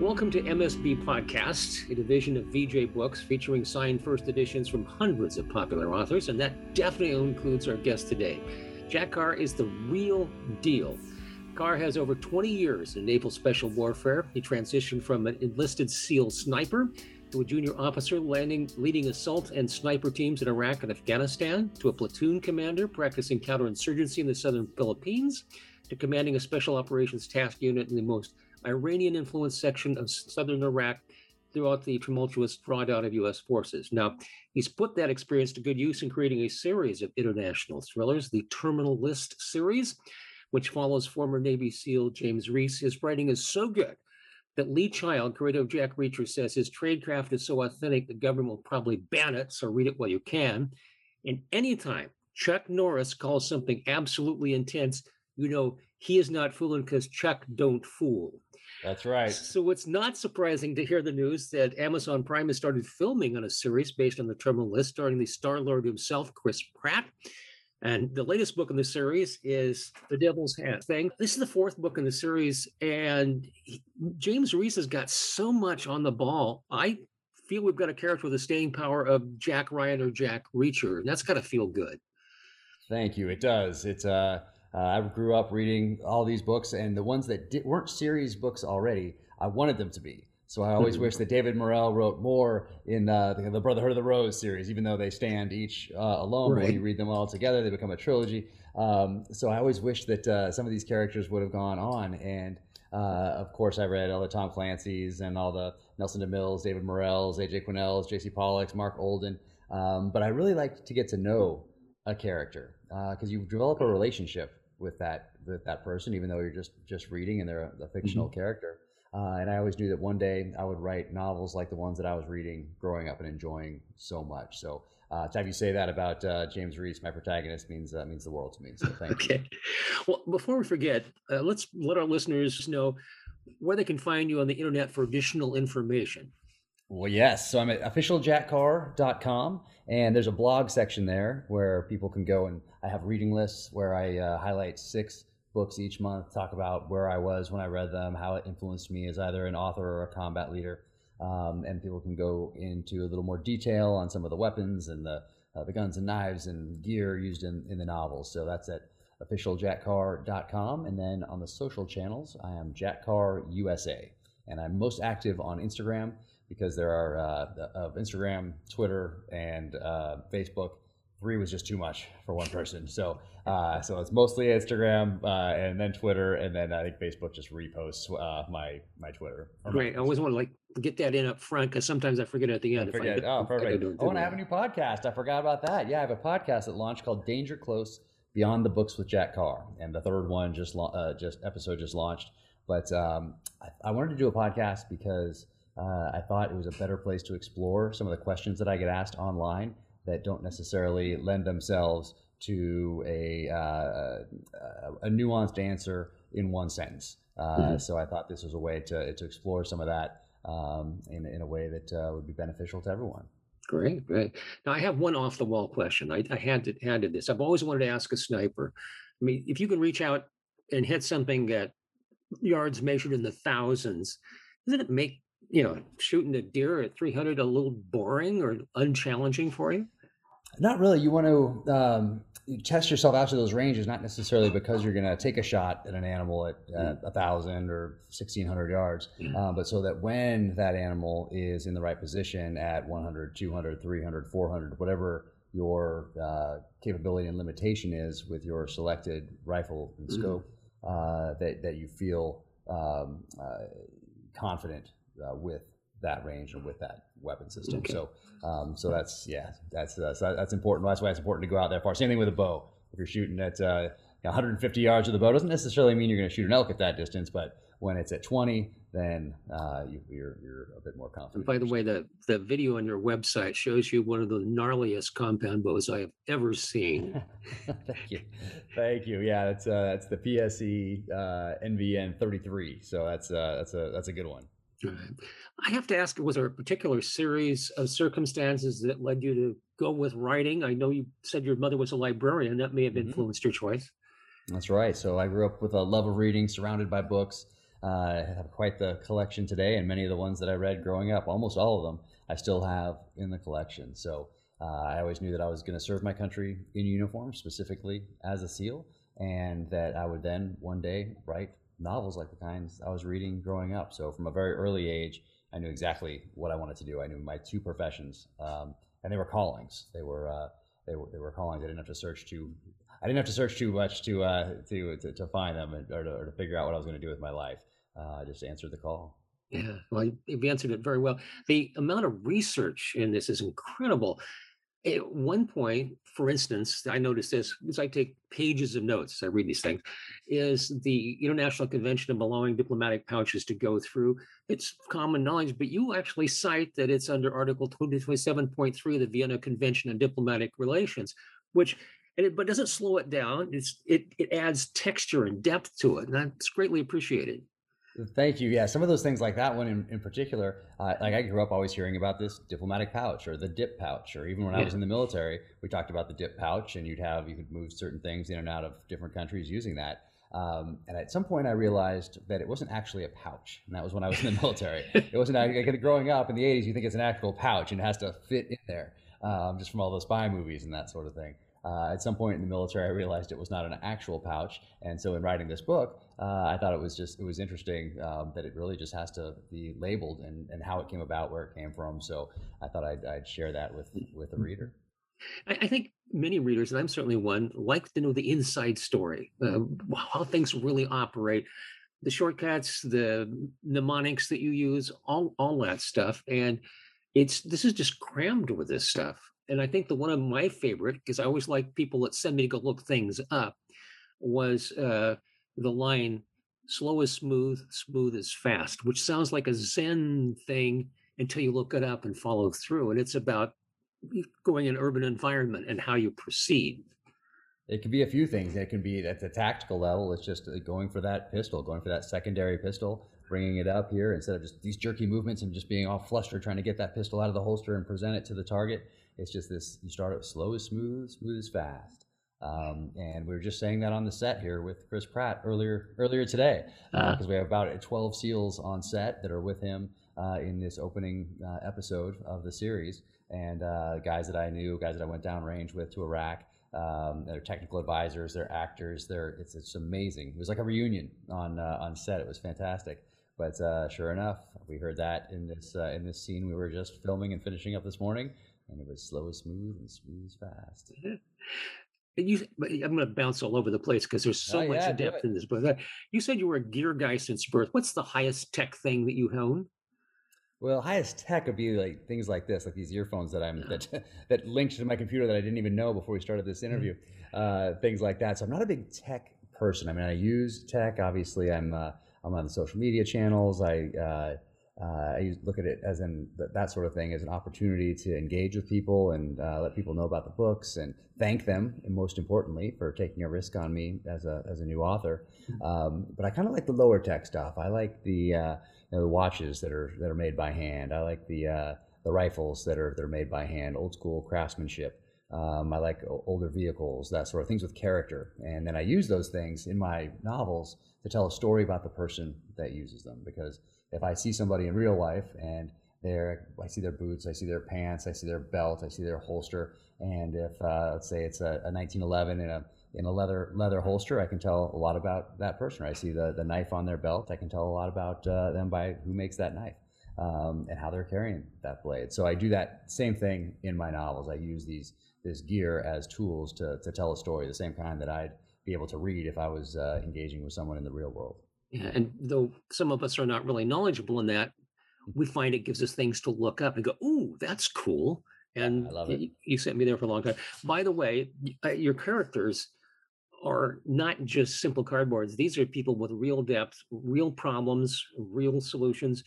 Welcome to MSB Podcast, a division of VJ Books featuring signed first editions from hundreds of popular authors, and that definitely includes our guest today. Jack Carr is the real deal. Carr has over 20 years in naval special warfare. He transitioned from an enlisted SEAL sniper to a junior officer landing, leading assault and sniper teams in Iraq and Afghanistan, to a platoon commander practicing counterinsurgency in the southern Philippines, to commanding a special operations task unit in the most Iranian influenced section of southern Iraq throughout the tumultuous drawdown of U.S. forces. Now, he's put that experience to good use in creating a series of international thrillers, the Terminal List series, which follows former Navy SEAL James Reese. His writing is so good that Lee Child, creator of Jack Reacher, says his tradecraft is so authentic the government will probably ban it, so read it while you can. And anytime Chuck Norris calls something absolutely intense, you know he is not fooling because Chuck don't fool. That's right. So it's not surprising to hear the news that Amazon Prime has started filming on a series based on the Terminal List, starring the Star Lord himself, Chris Pratt. And the latest book in the series is The Devil's Hand Thing. This is the fourth book in the series, and he, James Reese has got so much on the ball. I feel we've got a character with the staying power of Jack Ryan or Jack Reacher, and that's got to feel good. Thank you. It does. It's uh uh, I grew up reading all these books, and the ones that di- weren't series books already, I wanted them to be. So I always mm-hmm. wish that David Morrell wrote more in uh, the, the, Brotherhood of the Rose series, even though they stand each uh, alone. Right. When you read them all together, they become a trilogy. Um, so I always wish that uh, some of these characters would have gone on. And uh, of course, I read all the Tom Clancy's and all the Nelson DeMille's, David Morrell's, AJ Quinnell's, J.C. Pollock's, Marc Olden. Um, but I really like to get to know a character because uh, you develop a relationship with that with that person, even though you're just just reading and they're a, a fictional mm-hmm. character. Uh, and I always knew that one day I would write novels like the ones that I was reading growing up and enjoying so much. So uh, to have you say that about uh, James Reese, my protagonist, means uh, means the world to me. So thank okay. you. Well, before we forget, uh, let's let our listeners know where they can find you on the internet for additional information. Well, yes. So I'm at officialjackcarr.com, and there's a blog section there where people can go and I have reading lists where I uh, highlight six books each month, talk about where I was when I read them, how it influenced me as either an author or a combat leader. Um, and people can go into a little more detail on some of the weapons and the, uh, the guns and knives and gear used in, in the novels. So that's at officialjackcarr.com. And then on the social channels, I am Jack Carr USA. And I'm most active on Instagram because there are uh, of Instagram, Twitter, and uh, Facebook three was just too much for one person. So, uh, so it's mostly Instagram uh, and then Twitter, and then I think Facebook just reposts uh, my my Twitter. Great. My I always want to like get that in up front because sometimes I forget at the end. I forget. I, oh, perfect. I oh, and I have a new podcast. I forgot about that. Yeah, I have a podcast that launched called Danger Close Beyond the Books with Jack Carr, and the third one just uh, just episode just launched. But um, I, I, wanted to do a podcast because uh, I thought it was a better place to explore some of the questions that I get asked online that don't necessarily lend themselves to a, uh, a nuanced answer in one sentence. Uh, mm-hmm. So I thought this was a way to, to explore some of that um, in, in a way that uh, would be beneficial to everyone. Great, great. Now I have one off the wall question. I, I had to handed this. I've always wanted to ask a sniper. I mean, if you can reach out and hit something at yards measured in the thousands, doesn't it make you know shooting a deer at 300 a little boring or unchallenging for you? Not really. You want to um, test yourself out to those ranges, not necessarily because you're going to take a shot at an animal at uh, a thousand or sixteen hundred yards, mm-hmm. uh, but so that when that animal is in the right position at 100, 200, 300, 400, whatever your uh, capability and limitation is with your selected rifle and mm-hmm. scope, mm-hmm. that that you feel um, uh, confident uh, with that range and with that weapon system. Okay. So, um, so that's yeah, that's uh, so that's important. That's why it's important to go out there far. Same thing with a bow. If you're shooting at uh, 150 yards with a bow, doesn't necessarily mean you're going to shoot an elk at that distance, but when it's at 20, then uh, you, are you're, you're a bit more confident. And by the way, the the video on your website shows you one of the gnarliest compound bows I have ever seen. Thank you, thank you. Yeah, that's uh, that's the PSE uh, NVN 33. So that's uh, that's a that's a good one. I have to ask, was there a particular series of circumstances that led you to go with writing? I know you said your mother was a librarian. That may have mm-hmm. influenced mm-hmm. your choice. That's right. So I grew up with a love of reading, surrounded by books. Uh, I have quite the collection today, and many of the ones that I read growing up, almost all of them, I still have in the collection. So uh, I always knew that I was going to serve my country in uniform, specifically as a SEAL, and that I would then one day write novels like the kinds I was reading growing up. So from a very early age, I knew exactly what I wanted to do. I knew my two professions, um, and they were callings. They were uh, they were they were callings. I didn't have to search too. I didn't have to search too much to uh, to, to, to find them or to, or to figure out what I was going to do with my life. Uh, I just answered the call. Yeah, well, you've answered it very well. The amount of research in this is incredible. At one point, for instance, I noticed this because I take pages of notes. I read these things. Is the International Convention of Allowing Diplomatic Pouches to go through? It's common knowledge, but you actually cite that it's under Article 27.3 of the Vienna Convention on Diplomatic Relations, which and it, but doesn't slow it down. It's it it adds texture and depth to it, and that's greatly appreciated. Thank you. Yeah, some of those things like that one in, in particular, uh, like I grew up always hearing about this diplomatic pouch or the dip pouch, or even when yeah. I was in the military, we talked about the dip pouch, and you'd have you could move certain things in and out of different countries using that. Um, and at some point, I realized that it wasn't actually a pouch, and that was when I was in the military. it wasn't like, growing up in the '80s. You think it's an actual pouch and it has to fit in there, um, just from all those spy movies and that sort of thing. Uh, at some point in the military, I realized it was not an actual pouch, and so in writing this book, uh, I thought it was just it was interesting um, that it really just has to be labeled and, and how it came about, where it came from. So I thought I'd, I'd share that with with the reader. I, think many readers, and I'm certainly one, like to know the inside story, uh, how things really operate, the shortcuts, the mnemonics that you use, all all that stuff, and it's this is just crammed with this stuff and I think the one of my favorite, because I always like people that send me to go look things up, was uh, the line "slow is smooth, smooth is fast," which sounds like a Zen thing until you look it up and follow through. And it's about going in urban environment and how you proceed. It can be a few things. It can be at the tactical level. It's just uh, going for that pistol, going for that secondary pistol, bringing it up here instead of just these jerky movements and just being all flustered trying to get that pistol out of the holster and present it to the target it's just this, you start it slow as smooth, smooth as fast. Um, and we were just saying that on the set here with Chris Pratt earlier earlier today, because uh, uh-huh. we have about 12 SEALs on set that are with him uh, in this opening uh, episode of the series, and uh, guys that I knew, guys that I went downrange with to Iraq. Um, they're technical advisors, they're actors, they're it's, it's amazing. It was like a reunion on uh, on set. It was fantastic. But uh, sure enough, we heard that in this in this scene we were just filming and finishing up this morning and it was slow as smooth and smooth as fast. You, I'm going to bounce all over the place because there's so oh, much yeah, depth in this book. Uh, you said you were a gear guy since birth. What's the highest tech thing that you own? Well, highest tech would be like things like this, like these earphones that I'm that that linked to my computer that I didn't even know before we started this interview. Uh, things like that. So I'm not a big tech person. I mean, I use tech. Obviously, I'm uh, I'm on the social media channels. I uh, uh, I look at it as in that, that, sort of thing as an opportunity to engage with people and uh, let people know about the books and thank them, and most importantly, for taking a risk on me as a, as a new author. Mm-hmm. Um, but I kind of like the lower tech stuff. I like the uh, you know, the watches that are that are made by hand. I like the uh, the rifles that are that are made by hand, old school craftsmanship. Um, I like older vehicles, that sort of things with character, and then I use those things in my novels to tell a story about the person that uses them because if I see somebody in real life and they're, I see their boots, I see their pants, I see their belt, I see their holster, and if uh, let's say it's a, a 1911 in a in a leather leather holster, I can tell a lot about that person. Or I see the, the knife on their belt, I can tell a lot about uh, them by who makes that knife um, and how they're carrying that blade. So I do that same thing in my novels. I use these this gear as tools to to tell a story, the same kind that I'd be able to read if I was uh, engaging with someone in the real world. Yeah, and though some of us are not really knowledgeable in that, we find it gives us things to look up and go, "Ooh, that's cool." And you, you sent me there for a long time. By the way, uh, your characters are not just simple cardboards. These are people with real depth, real problems, real solutions.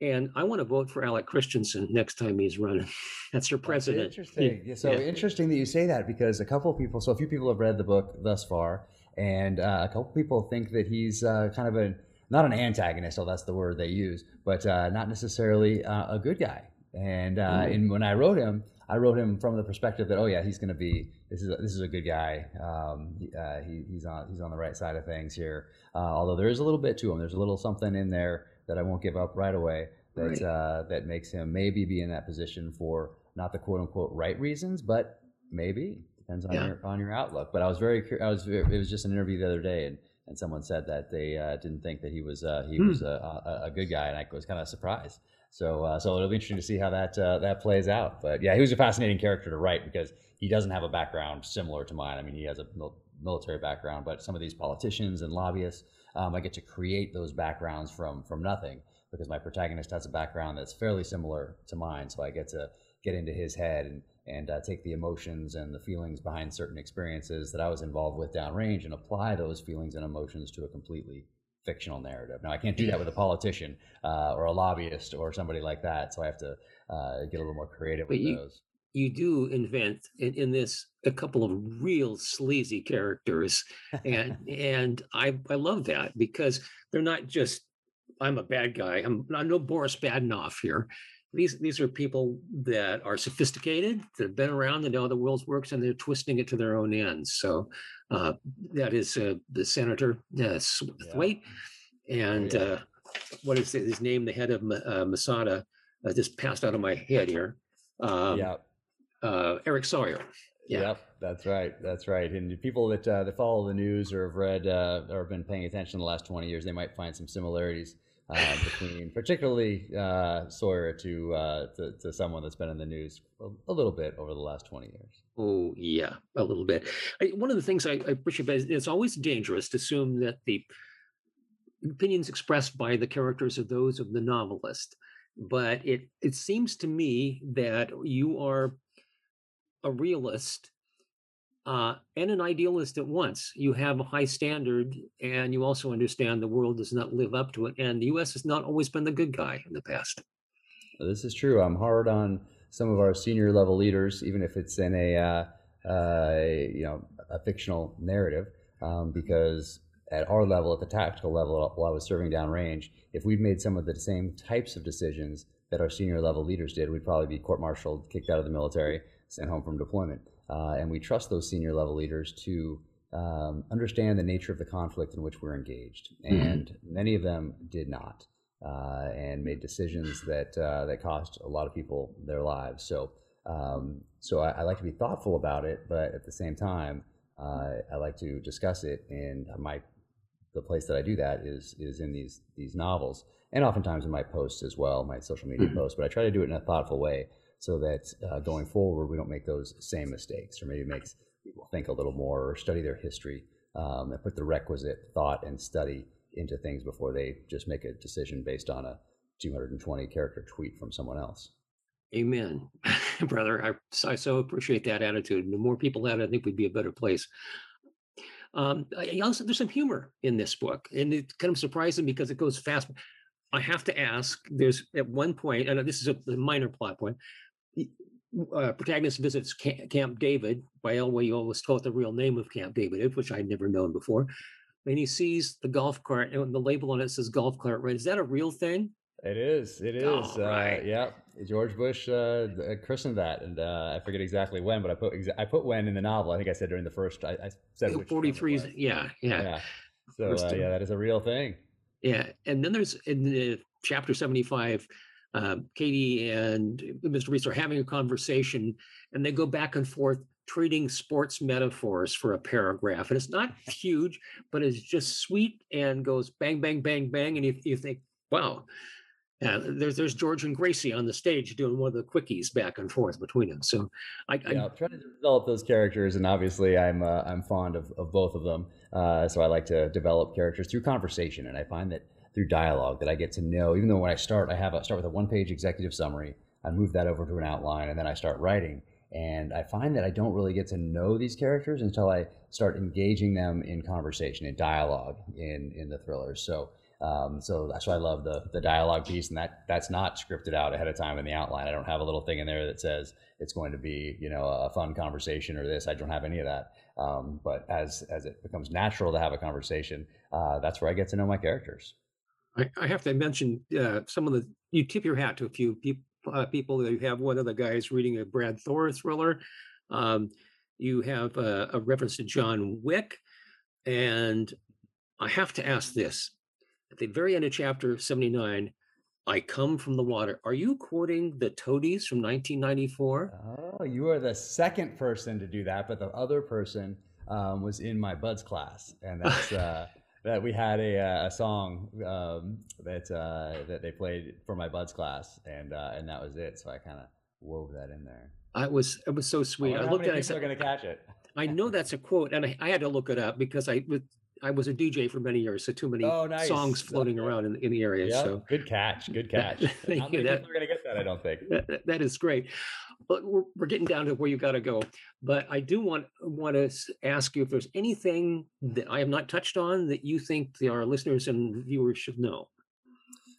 And I want to vote for Alec Christensen next time he's running. That's your president. That's interesting. Yeah. So yeah. interesting that you say that because a couple of people, so a few people have read the book thus far, and uh, a couple people think that he's uh, kind of a not an antagonist, so that's the word they use, but uh, not necessarily uh, a good guy. And, mm-hmm. and when I wrote him, I wrote him from the perspective that oh yeah he's going to be this is a, this is a good guy um, uh, he, he's on he's on the right side of things here uh, although there is a little bit to him there's a little something in there that I won't give up right away that right. Uh, that makes him maybe be in that position for not the quote unquote right reasons but maybe depends on yeah. your on your outlook but I was very I was it was just an interview the other day and and someone said that they uh, didn't think that he was uh, he hmm. was a, a, a, good guy, and I was kind of surprised. So uh, so it'll be interesting to see how that uh, that plays out. But yeah, he was a fascinating character to write because he doesn't have a background similar to mine. I mean, he has a military background, but some of these politicians and lobbyists, um, I get to create those backgrounds from from nothing because my protagonist has a background that's fairly similar to mine. So I get to get into his head and and uh, take the emotions and the feelings behind certain experiences that I was involved with downrange and apply those feelings and emotions to a completely fictional narrative. Now, I can't do that with a politician uh, or a lobbyist or somebody like that, so I have to uh, get a little more creative but with you, those. You do invent in, in, this a couple of real sleazy characters, and and I I love that because they're not just I'm a bad guy. I'm, I'm no Boris Badenov here these these are people that are sophisticated, that have been around, that know how the world works, and they're twisting it to their own ends. So uh, that is uh, the senator uh, Thwaite, and yeah. uh, what is his name? The head of uh, Masada uh, just passed out of my head here. Um, yeah, uh, Eric Sawyer. Yeah. Yep, that's right. That's right. And people that uh, that follow the news or have read uh, or have been paying attention in the last twenty years, they might find some similarities uh, between particularly uh, Sawyer to, uh, to, to someone that's been in the news a, little bit over the last twenty years. Oh yeah, a little bit. I, one of the things I, I appreciate is it's always dangerous to assume that the opinions expressed by the characters are those of the novelist, but it it seems to me that you are a realist uh, and an idealist at once. You have a high standard, and you also understand the world does not live up to it. And the U.S. has not always been the good guy in the past. This is true. I'm hard on some of our senior level leaders, even if it's in a uh, uh, you know a fictional narrative, um, because at our level, at the tactical level, while I was serving downrange, if we'd made some of the same types of decisions that our senior level leaders did, we'd probably be court-martialed, kicked out of the military, sent home from deployment. Uh, and we trust those senior level leaders to um, understand the nature of the conflict in which we're engaged. Mm-hmm. And many of them did not, uh, and made decisions that that uh, cost a lot of people their lives. So, um, so I, I, like to be thoughtful about it, but at the same time, uh, I like to discuss it. And my the place that I do that is is in these these novels, and oftentimes in my posts as well, my social media mm-hmm. posts. But I try to do it in a thoughtful way so that uh, going forward we don't make those same mistakes or maybe makes people think a little more or study their history um, and put the requisite thought and study into things before they just make a decision based on a 220 character tweet from someone else. Amen, brother. I, I so appreciate that attitude. The more people had, I think we'd be a better place. Um, I also, there's some humor in this book, and it kind of surprising because it goes fast. I have to ask. There's at one point, and this is a, a minor plot point uh, protagonist visits Camp, Camp David. By the way, you always told the real name of Camp David, which I'd never known before. And he sees the golf cart, and the label on it says golf cart. Right? Is that a real thing? It is. It is. Oh, right. uh, yeah. George Bush uh, christened that, and uh, I forget exactly when, but I put exa- I put when in the novel. I think I said during the first. I, I said forty three. Yeah, yeah. Yeah. So uh, yeah, that is a real thing. Yeah, and then there's in the chapter seventy five uh, Katie and Mr. Reese are having a conversation, and they go back and forth trading sports metaphors for a paragraph. And it's not huge, but it's just sweet and goes bang, bang, bang, bang. And you, you think, wow, uh, there's there's George and Gracie on the stage doing one of the quickies back and forth between them. So I, yeah, I, am trying to develop those characters, and obviously I'm uh, I'm fond of, of both of them. Uh, so I like to develop characters through conversation, and I find that through dialogue that I get to know. Even though when I start, I have a start with a one page executive summary. I move that over to an outline, and then I start writing. And I find that I don't really get to know these characters until I start engaging them in conversation, in dialogue, in in the thrillers. So. Um, so that's why I love the the dialogue piece, and that that's not scripted out ahead of time in the outline. I don't have a little thing in there that says it's going to be you know a fun conversation or this. I don't have any of that. Um, but as as it becomes natural to have a conversation, uh, that's where I get to know my characters. I, I have to mention uh, some of the you tip your hat to a few people uh, people. You have one of the guys reading a Brad Thor thriller. Um, you have a, a reference to John Wick. And I have to ask this at the very end of chapter 79, I come from the water. Are you quoting the Toadies from 1994? Oh, you are the second person to do that, but the other person um, was in my BUD/S class, and that's uh, that we had a, uh, a song um, that uh, that they played for my BUD/S class, and uh, and that was it. So I kind of wove that in there. I was it was so sweet. I, I looked at it. I said, "Going to catch it." I know that's a quote, and I, I, had to look it up because I was I was a DJ for many years, so too many oh, nice. songs floating okay. around in, in the area. Yep. So good catch, good catch. Thank you. That, are going to get that, I don't think. That, that is great. But we're, we're getting down to where you got to go. But I do want want to ask you if there's anything that I have not touched on that you think the, our listeners and viewers should know.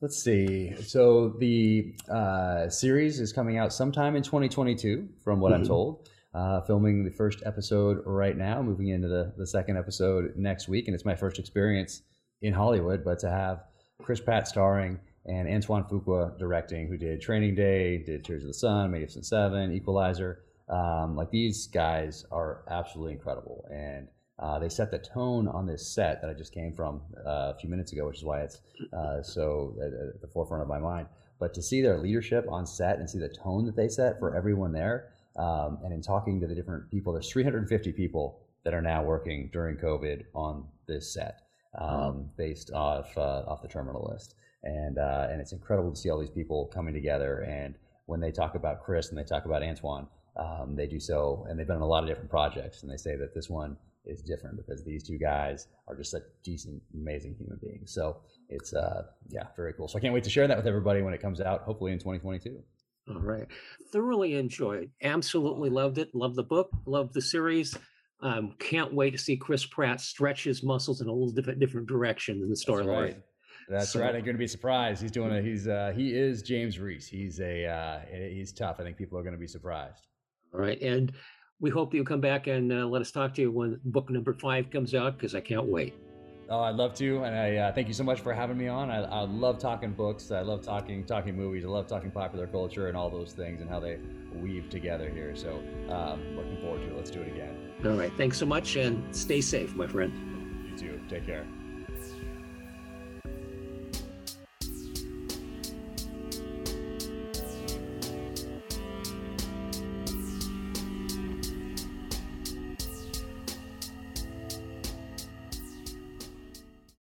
Let's see. So the uh, series is coming out sometime in 2022, from what mm-hmm. I'm told uh, filming the first episode right now, moving into the, the second episode next week. And it's my first experience in Hollywood, but to have Chris Pratt starring and Antoine Fuqua directing, who did Training Day, did Tears of the Sun, Magnificent Seven, Equalizer. Um, like these guys are absolutely incredible. And uh, they set the tone on this set that I just came from uh, a few minutes ago, which is why it's uh, so at, at, the forefront of my mind. But to see their leadership on set and see the tone that they set for everyone there, um, and in talking to the different people, there's 350 people that are now working during COVID on this set, um, based off uh, off the terminal list, and uh, and it's incredible to see all these people coming together. And when they talk about Chris and they talk about Antoine, um, they do so, and they've been on a lot of different projects, and they say that this one is different because these two guys are just such decent, amazing human beings. So it's uh, yeah, very cool. So I can't wait to share that with everybody when it comes out, hopefully in 2022. All right. Thoroughly enjoyed. Absolutely loved it. Loved the book. Loved the series. Um, can't wait to see Chris Pratt stretch his muscles in a little different different direction in the storyline. That's so, right. I'm going to be surprised. He's doing a. He's uh, he is James Reese. He's a uh, he's tough. I think people are going to be surprised. All right, and we hope that you'll come back and uh, let us talk to you when book number five comes out because I can't wait. Oh, I'd love to, and I uh, thank you so much for having me on. I, I love talking books. I love talking talking movies. I love talking popular culture and all those things and how they weave together here. So, um, looking forward to it. Let's do it again. All right. Thanks so much, and stay safe, my friend. You too. Take care.